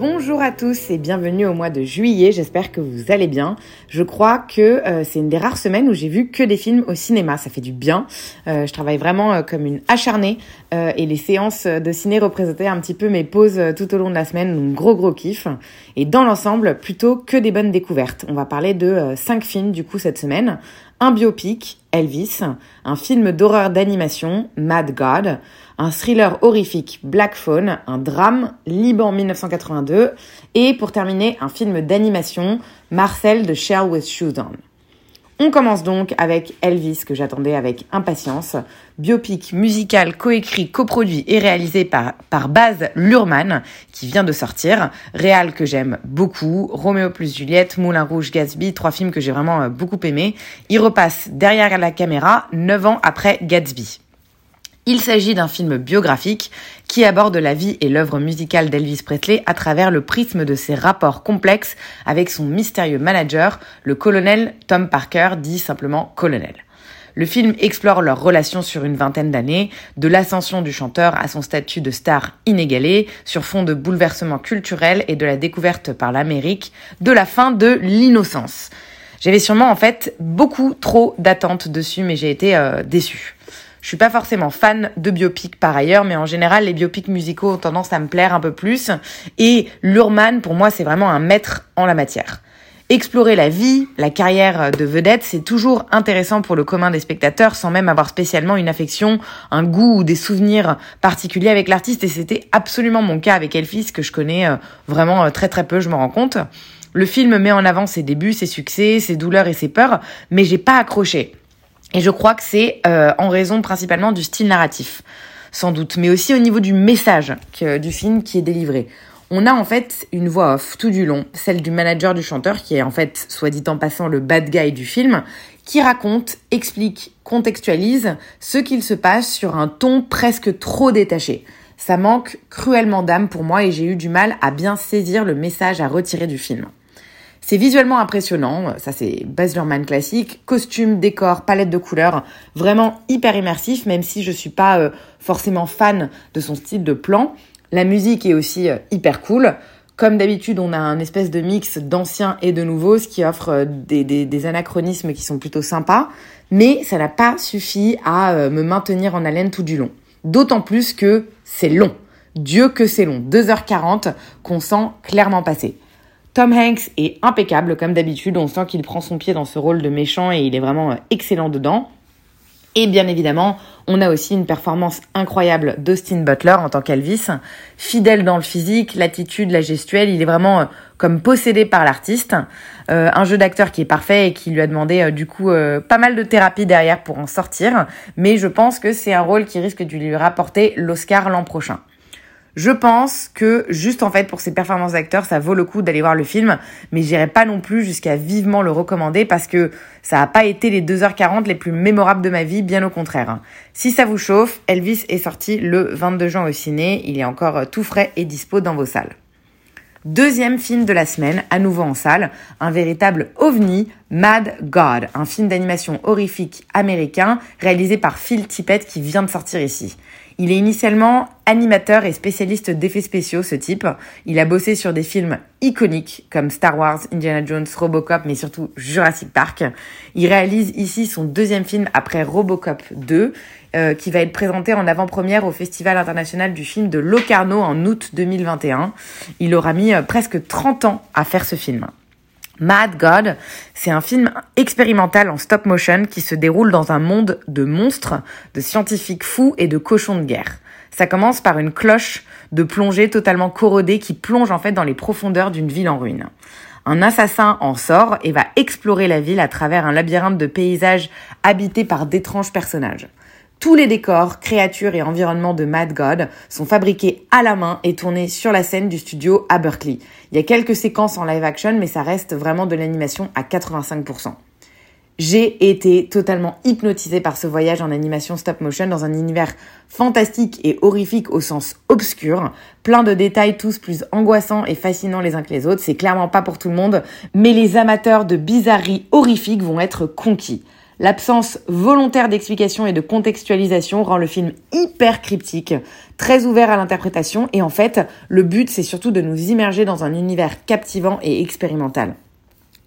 Bonjour à tous et bienvenue au mois de juillet, j'espère que vous allez bien. Je crois que euh, c'est une des rares semaines où j'ai vu que des films au cinéma, ça fait du bien. Euh, je travaille vraiment euh, comme une acharnée et les séances de ciné représentaient un petit peu mes pauses tout au long de la semaine, donc gros gros kiff. Et dans l'ensemble, plutôt que des bonnes découvertes. On va parler de euh, cinq films du coup cette semaine. Un biopic, Elvis, un film d'horreur d'animation, Mad God, un thriller horrifique, Black Phone, un drame, Liban 1982, et pour terminer, un film d'animation, Marcel de Shell with Shoes On. On commence donc avec Elvis, que j'attendais avec impatience, biopic musical coécrit, coproduit et réalisé par, par Baz Luhrmann, qui vient de sortir, réal que j'aime beaucoup, Roméo plus Juliette, Moulin Rouge, Gatsby, trois films que j'ai vraiment euh, beaucoup aimés. Il repasse derrière la caméra, neuf ans après Gatsby. Il s'agit d'un film biographique qui aborde la vie et l'œuvre musicale d'Elvis Presley à travers le prisme de ses rapports complexes avec son mystérieux manager, le colonel Tom Parker, dit simplement colonel. Le film explore leur relation sur une vingtaine d'années, de l'ascension du chanteur à son statut de star inégalé, sur fond de bouleversements culturels et de la découverte par l'Amérique de la fin de l'innocence. J'avais sûrement en fait beaucoup trop d'attentes dessus, mais j'ai été euh. Je suis pas forcément fan de biopics par ailleurs, mais en général, les biopics musicaux ont tendance à me plaire un peu plus. Et Lurman, pour moi, c'est vraiment un maître en la matière. Explorer la vie, la carrière de vedette, c'est toujours intéressant pour le commun des spectateurs sans même avoir spécialement une affection, un goût ou des souvenirs particuliers avec l'artiste. Et c'était absolument mon cas avec Elvis, que je connais euh, vraiment euh, très très peu, je me rends compte. Le film met en avant ses débuts, ses succès, ses douleurs et ses peurs, mais j'ai pas accroché. Et je crois que c'est euh, en raison principalement du style narratif, sans doute, mais aussi au niveau du message que, du film qui est délivré. On a en fait une voix off tout du long, celle du manager du chanteur, qui est en fait, soit dit en passant, le bad guy du film, qui raconte, explique, contextualise ce qu'il se passe sur un ton presque trop détaché. Ça manque cruellement d'âme pour moi et j'ai eu du mal à bien saisir le message à retirer du film. C'est visuellement impressionnant, ça c'est Baz classique, costume, décor, palette de couleurs, vraiment hyper immersif, même si je suis pas euh, forcément fan de son style de plan. La musique est aussi euh, hyper cool. Comme d'habitude, on a un espèce de mix d'anciens et de nouveaux, ce qui offre euh, des, des, anachronismes qui sont plutôt sympas, mais ça n'a pas suffi à me maintenir en haleine tout du long. D'autant plus que c'est long. Dieu que c'est long, 2h40 qu'on sent clairement passer. Tom Hanks est impeccable comme d'habitude, on sent qu'il prend son pied dans ce rôle de méchant et il est vraiment excellent dedans. Et bien évidemment, on a aussi une performance incroyable d'Austin Butler en tant qu'Elvis, fidèle dans le physique, l'attitude, la gestuelle, il est vraiment euh, comme possédé par l'artiste. Euh, un jeu d'acteur qui est parfait et qui lui a demandé euh, du coup euh, pas mal de thérapie derrière pour en sortir, mais je pense que c'est un rôle qui risque de lui rapporter l'Oscar l'an prochain. Je pense que juste en fait pour ces performances d'acteurs, ça vaut le coup d'aller voir le film, mais j'irai pas non plus jusqu'à vivement le recommander parce que ça a pas été les 2h40 les plus mémorables de ma vie, bien au contraire. Si ça vous chauffe, Elvis est sorti le 22 juin au ciné, il est encore tout frais et dispo dans vos salles. Deuxième film de la semaine, à nouveau en salle, un véritable ovni, Mad God, un film d'animation horrifique américain réalisé par Phil Tippett qui vient de sortir ici. Il est initialement animateur et spécialiste d'effets spéciaux, ce type. Il a bossé sur des films iconiques comme Star Wars, Indiana Jones, Robocop, mais surtout Jurassic Park. Il réalise ici son deuxième film après Robocop 2, euh, qui va être présenté en avant-première au Festival international du film de Locarno en août 2021. Il aura mis euh, presque 30 ans à faire ce film. Mad God, c'est un film expérimental en stop motion qui se déroule dans un monde de monstres, de scientifiques fous et de cochons de guerre. Ça commence par une cloche de plongée totalement corrodée qui plonge en fait dans les profondeurs d'une ville en ruine. Un assassin en sort et va explorer la ville à travers un labyrinthe de paysages habités par d'étranges personnages. Tous les décors, créatures et environnements de Mad God sont fabriqués à la main et tournés sur la scène du studio à Berkeley. Il y a quelques séquences en live action, mais ça reste vraiment de l'animation à 85%. J'ai été totalement hypnotisée par ce voyage en animation stop motion dans un univers fantastique et horrifique au sens obscur, plein de détails tous plus angoissants et fascinants les uns que les autres. C'est clairement pas pour tout le monde, mais les amateurs de bizarreries horrifiques vont être conquis. L'absence volontaire d'explication et de contextualisation rend le film hyper cryptique, très ouvert à l'interprétation et en fait, le but c'est surtout de nous immerger dans un univers captivant et expérimental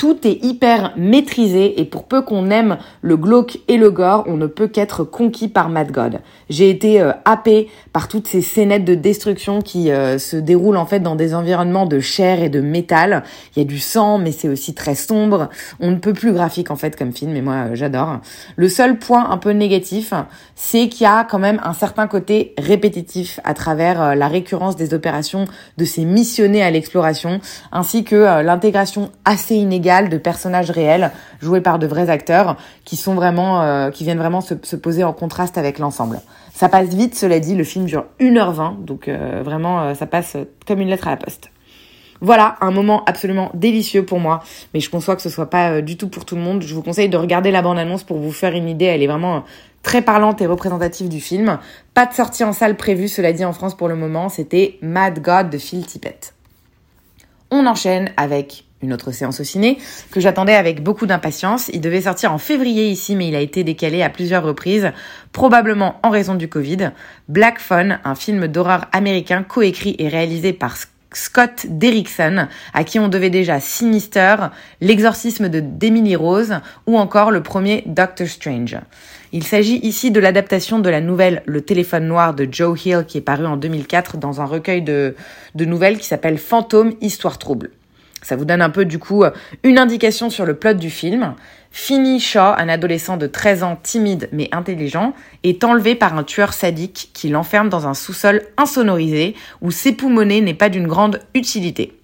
tout est hyper maîtrisé et pour peu qu'on aime le glauque et le gore, on ne peut qu'être conquis par Mad God. J'ai été euh, happé par toutes ces scénettes de destruction qui euh, se déroulent en fait dans des environnements de chair et de métal. Il y a du sang, mais c'est aussi très sombre. On ne peut plus graphique en fait comme film, et moi euh, j'adore. Le seul point un peu négatif, c'est qu'il y a quand même un certain côté répétitif à travers la récurrence des opérations de ces missionnés à l'exploration, ainsi que l'intégration assez inégale de personnages réels joués par de vrais acteurs qui sont vraiment, euh, qui viennent vraiment se, poser en contraste avec l'ensemble. Ça passe vite, cela dit, le film dure 1h20, donc euh, vraiment euh, ça passe comme une lettre à la poste. Voilà, un moment absolument délicieux pour moi, mais je conçois que ce soit pas du tout pour tout le monde. Je vous conseille de regarder la bande-annonce pour vous faire une idée, elle est vraiment très parlante et représentative du film. Pas de sortie en salle prévue, cela dit en France pour le moment, c'était Mad God de Phil Tippett. On enchaîne avec une autre séance au ciné, que j'attendais avec beaucoup d'impatience. Il devait sortir en février ici, mais il a été décalé à plusieurs reprises, probablement en raison du Covid. Black Phone, un film d'horreur américain coécrit et réalisé par Scott Derrickson, à qui on devait déjà Sinister, l'exorcisme de d'Emily Rose ou encore le premier Doctor Strange. Il s'agit ici de l'adaptation de la nouvelle Le téléphone noir de Joe Hill qui est paru en 2004 dans un recueil de, nouvelles qui s'appelle Fantôme, Histoire trouble. Ça vous donne un peu du coup une indication sur le plot du film. Finny Shaw, un adolescent de 13 ans timide mais intelligent, est enlevé par un tueur sadique qui l'enferme dans un sous-sol insonorisé où s'époumoner n'est pas d'une grande utilité.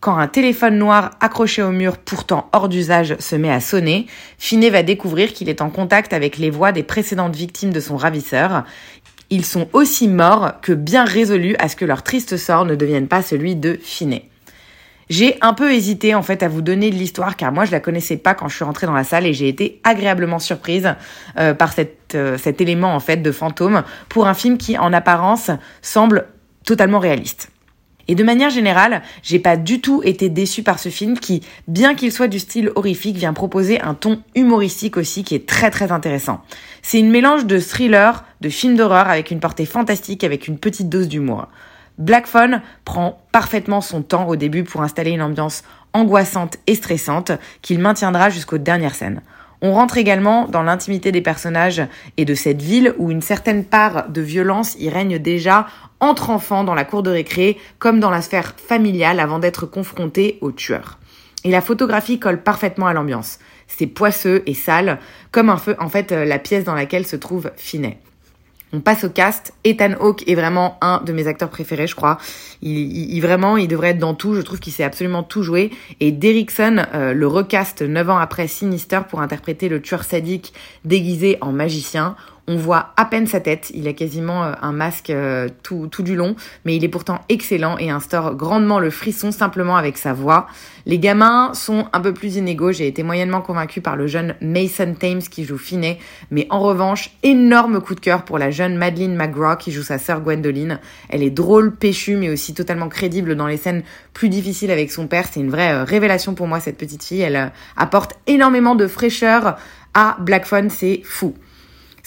Quand un téléphone noir accroché au mur pourtant hors d'usage se met à sonner, Finney va découvrir qu'il est en contact avec les voix des précédentes victimes de son ravisseur. Ils sont aussi morts que bien résolus à ce que leur triste sort ne devienne pas celui de Finney. J'ai un peu hésité en fait à vous donner l'histoire car moi je la connaissais pas quand je suis rentrée dans la salle et j'ai été agréablement surprise euh, par cette, euh, cet élément en fait de fantôme pour un film qui en apparence semble totalement réaliste. Et de manière générale, j'ai pas du tout été déçue par ce film qui, bien qu'il soit du style horrifique, vient proposer un ton humoristique aussi qui est très très intéressant. C'est une mélange de thriller, de film d'horreur avec une portée fantastique avec une petite dose d'humour. Black Phone prend parfaitement son temps au début pour installer une ambiance angoissante et stressante qu'il maintiendra jusqu'aux dernières scènes. On rentre également dans l'intimité des personnages et de cette ville où une certaine part de violence y règne déjà entre enfants dans la cour de récré comme dans la sphère familiale avant d'être confronté au tueur. Et la photographie colle parfaitement à l'ambiance. C'est poisseux et sale, comme un feu, en fait, euh, la pièce dans laquelle se trouve Finet. On passe au cast. Ethan Hawke est vraiment un de mes acteurs préférés, je crois. Il, il, vraiment, il devrait être dans tout. Je trouve qu'il sait absolument tout jouer. Et Derrickson euh, le recast neuf ans après Sinister pour interpréter le tueur sadique déguisé en magicien. On voit à peine sa tête, il a quasiment euh, un masque euh, tout, tout du long, mais il est pourtant excellent et instaure grandement le frisson simplement avec sa voix. Les gamins sont un peu plus inégaux, j'ai été moyennement convaincue par le jeune Mason Thames qui joue Finet, mais en revanche, énorme coup de cœur pour la jeune Madeleine McGraw qui joue sa sœur Gwendoline. Elle est drôle, péchue, mais aussi totalement crédible dans les scènes plus difficiles avec son père. C'est une vraie euh, révélation pour moi cette petite fille, elle apporte énormément de fraîcheur à Black Phone, c'est fou.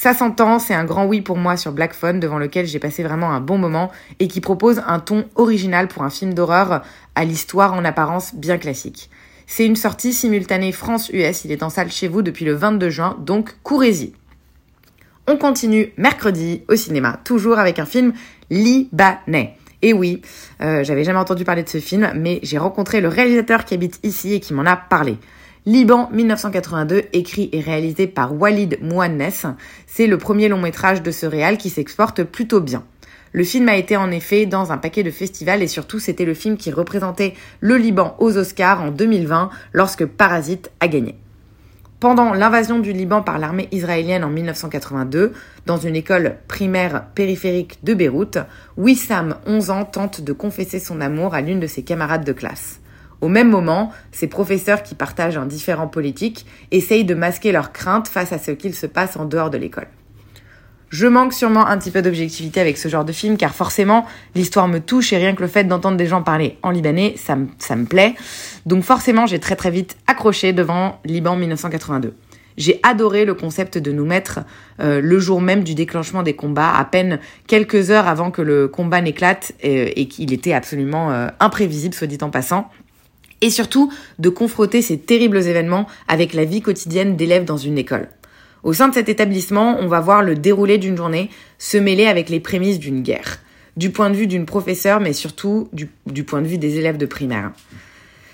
Ça s'entend, c'est un grand oui pour moi sur Black Phone, devant lequel j'ai passé vraiment un bon moment et qui propose un ton original pour un film d'horreur à l'histoire en apparence bien classique. C'est une sortie simultanée France-US, il est en salle chez vous depuis le 22 juin, donc courez-y. On continue mercredi au cinéma, toujours avec un film libanais. Et oui, euh, j'avais jamais entendu parler de ce film, mais j'ai rencontré le réalisateur qui habite ici et qui m'en a parlé. Liban 1982, écrit et réalisé par Walid Mouannes, c'est le premier long métrage de ce réal qui s'exporte plutôt bien. Le film a été en effet dans un paquet de festivals et surtout c'était le film qui représentait le Liban aux Oscars en 2020 lorsque Parasite a gagné. Pendant l'invasion du Liban par l'armée israélienne en 1982, dans une école primaire périphérique de Beyrouth, Wissam, 11 ans, tente de confesser son amour à l'une de ses camarades de classe. Au même moment, ses professeurs qui partagent un différent politique essayent de masquer leurs craintes face à ce qu'il se passe en dehors de l'école. Je manque sûrement un petit peu d'objectivité avec ce genre de film car forcément l'histoire me touche et rien que le fait d'entendre des gens parler en libanais, ça, me- ça me plaît. Donc forcément j'ai très très vite accroché devant Liban 1982. J'ai adoré le concept de nous mettre euh, le jour même du déclenchement des combats, à peine quelques heures avant que le combat n'éclate euh, et qu'il était absolument euh, imprévisible, soit dit en passant et surtout de confronter ces terribles événements avec la vie quotidienne d'élèves dans une école. Au sein de cet établissement, on va voir le déroulé d'une journée se mêler avec les prémices d'une guerre, du point de vue d'une professeure, mais surtout du, point de vue des élèves de primaire.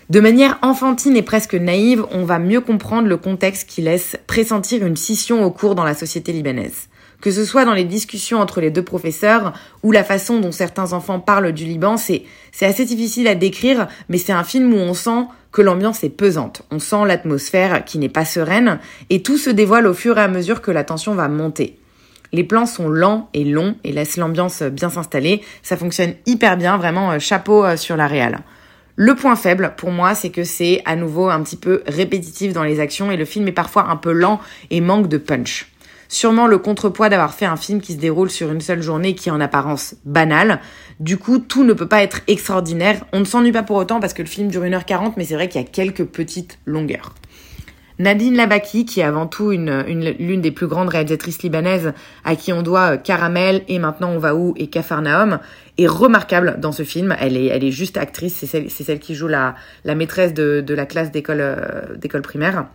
De manière enfantine et presque naïve, on va mieux comprendre le contexte qui laisse pressentir une scission au cours dans la société libanaise. Que ce soit dans les discussions entre les deux professeurs ou la façon dont certains enfants parlent du Liban, c'est, assez difficile à décrire, mais c'est un film où on sent que l'ambiance est pesante. On sent l'atmosphère qui n'est pas sereine et tout se dévoile au fur et à mesure que la tension va monter. Les plans sont lents et longs et laissent l'ambiance bien s'installer. Ça fonctionne hyper bien, vraiment euh, chapeau euh, sur la réal. Le point faible pour moi, c'est que c'est à nouveau un petit peu répétitif dans les actions et le film est parfois un peu lent et manque de punch. Sûrement le contrepoids d'avoir fait un film qui se déroule sur une seule journée qui est en apparence banale. Du coup, tout ne peut pas être extraordinaire. On ne s'ennuie pas pour autant parce que le film dure 1h40, mais c'est vrai qu'il y a quelques petites longueurs. Nadine Labaki, qui est avant tout une, une- l'une des plus grandes réalisatrices libanaises à qui on doit euh, Caramel et maintenant On va où et Cafarnaum, est remarquable dans ce film. Elle est, elle est juste actrice, c'est celle, celle qui joue la, la maîtresse de, de la classe d'école, euh, d'école primaire.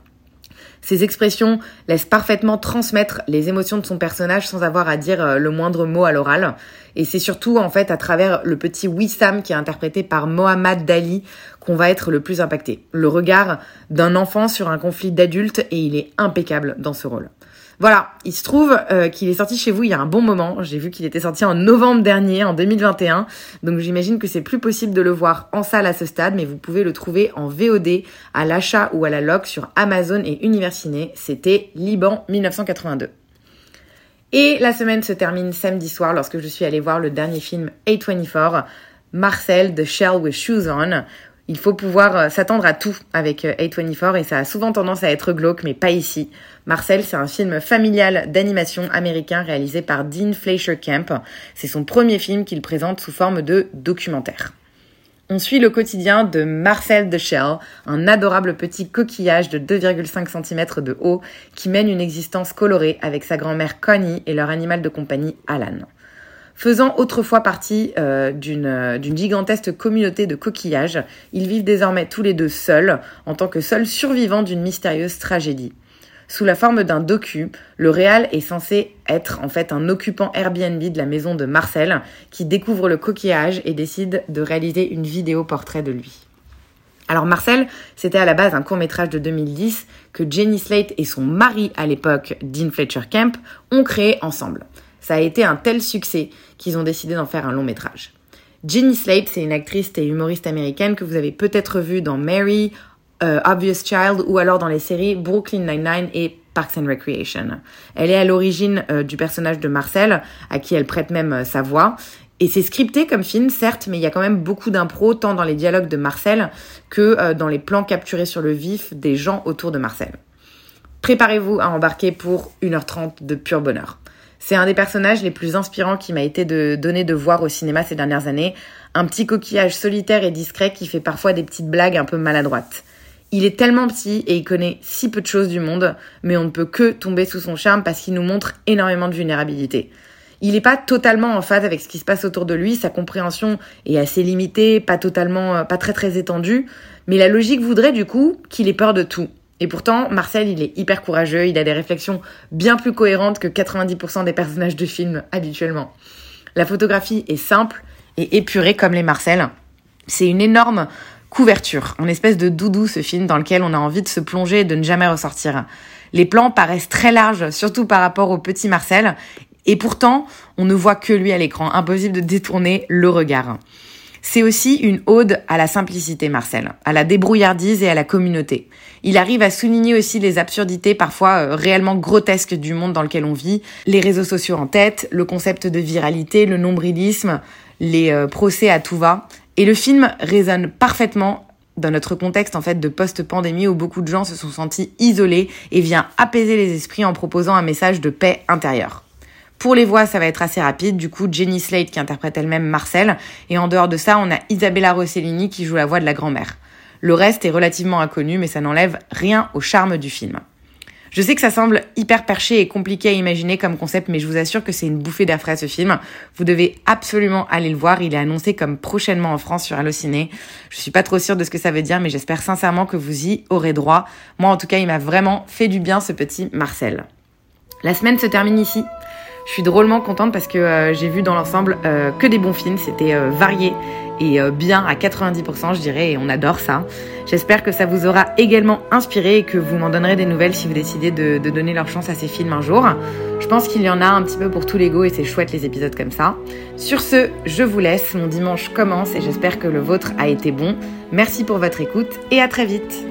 Ses expressions laissent parfaitement transmettre les émotions de son personnage sans avoir à dire euh, le moindre mot à l'oral. Et c'est surtout en fait à travers le petit Wissam qui est interprété par Mohamed Dali qu'on va être le plus impacté. Le regard d'un enfant sur un conflit d'adultes et il est impeccable dans ce rôle. Voilà, il se trouve euh, qu'il est sorti chez vous il y a un bon moment. J'ai vu qu'il était sorti en novembre dernier, en 2021. Donc j'imagine que c'est plus possible de le voir en salle à ce stade, mais vous pouvez le trouver en VOD, à l'achat ou à la loc sur Amazon et Universiné. C'était Liban 1982. Et la semaine se termine samedi soir lorsque je suis allée voir le dernier film A24, Marcel de Shell with Shoes On. Il faut pouvoir euh, s'attendre à tout avec euh, A24 et ça a souvent tendance à être glauque, mais pas ici. Marcel, c'est un film familial d'animation américain réalisé par Dean Fleischer Camp. C'est son premier film qu'il présente sous forme de documentaire. On suit le quotidien de Marcel de Shell, un adorable petit coquillage de 2,5 cm de haut qui mène une existence colorée avec sa grand-mère Connie et leur animal de compagnie Alan. Faisant autrefois partie euh, d'une euh, d'une gigantesque communauté de coquillages, ils vivent désormais tous les deux seuls, en tant que seuls survivants d'une mystérieuse tragédie. Sous la forme d'un docu, le réal est censé être en fait un occupant Airbnb de la maison de Marcel qui découvre le coquillage et décide de réaliser une vidéo portrait de lui. Alors Marcel, c'était à la base un court métrage de 2010 que Jenny Slate et son mari à l'époque, Dean Fletcher Camp, ont créé ensemble. Ça a été un tel succès qu'ils ont décidé d'en faire un long métrage. Jenny Slate, c'est une actrice et humoriste américaine que vous avez peut-être vue dans Mary, euh, Obvious Child ou alors dans les séries Brooklyn Nine-Nine et Parks and Recreation. Elle est à l'origine euh, du personnage de Marcel, à qui elle prête même euh, sa voix. Et c'est scripté comme film, certes, mais il y a quand même beaucoup d'impro, tant dans les dialogues de Marcel que dans les plans capturés sur le vif des gens autour de Marcel. Préparez-vous à embarquer pour 1h30 de pur bonheur. C'est un des personnages les plus inspirants qui m'a été de, donné de voir au cinéma ces dernières années. Un petit coquillage solitaire et discret qui fait parfois des petites blagues un peu maladroites. Il est tellement petit et il connaît si peu de choses du monde, mais on ne peut que tomber sous son charme parce qu'il nous montre énormément de vulnérabilité. Il n'est pas totalement en phase avec ce qui se passe autour de lui, sa compréhension est assez limitée, pas totalement, pas très très étendue, mais la logique voudrait du coup qu'il ait peur de tout. Et pourtant, Marcel, il est hyper courageux, il a des réflexions bien plus cohérentes que 90% des personnages de film habituellement. La photographie est simple et épurée comme les Marcel. C'est une énorme couverture, en espèce de doudou ce film dans lequel on a envie de se plonger et de ne jamais ressortir. Les plans paraissent très larges, surtout par rapport au petit Marcel, et pourtant, on ne voit que lui à l'écran, impossible de détourner le regard. C'est aussi une ode à la simplicité, Marcel, à la débrouillardise et à la communauté. Il arrive à souligner aussi les absurdités parfois euh, réellement grotesques du monde dans lequel on vit, les réseaux sociaux en tête, le concept de viralité, le nombrilisme, les euh, procès à tout va. Et le film résonne parfaitement dans notre contexte en fait de post-pandémie où beaucoup de gens se sont sentis isolés et vient apaiser les esprits en proposant un message de paix intérieure. Pour les voix, ça va être assez rapide. Du coup, Jenny Slate qui interprète elle-même Marcel. Et en dehors de ça, on a Isabella Rossellini qui joue la voix de la grand-mère. Le reste est relativement inconnu, mais ça n'enlève rien au charme du film. Je sais que ça semble hyper perché et compliqué à imaginer comme concept, mais je vous assure que c'est une bouffée d'air frais ce film. Vous devez absolument aller le voir. Il est annoncé comme prochainement en France sur Allociné. Je suis pas trop sûre de ce que ça veut dire, mais j'espère sincèrement que vous y aurez droit. Moi, en tout cas, il m'a vraiment fait du bien ce petit Marcel. La semaine se termine ici. Je suis drôlement contente parce que euh, j'ai vu dans l'ensemble euh, que des bons films. C'était euh, varié et bien à 90%, je dirais, et on adore ça. J'espère que ça vous aura également inspiré et que vous m'en donnerez des nouvelles si vous décidez de, de donner leur chance à ces films un jour. Je pense qu'il y en a un petit peu pour tous les goûts et c'est chouette les épisodes comme ça. Sur ce, je vous laisse. Mon dimanche commence et j'espère que le vôtre a été bon. Merci pour votre écoute et à très vite.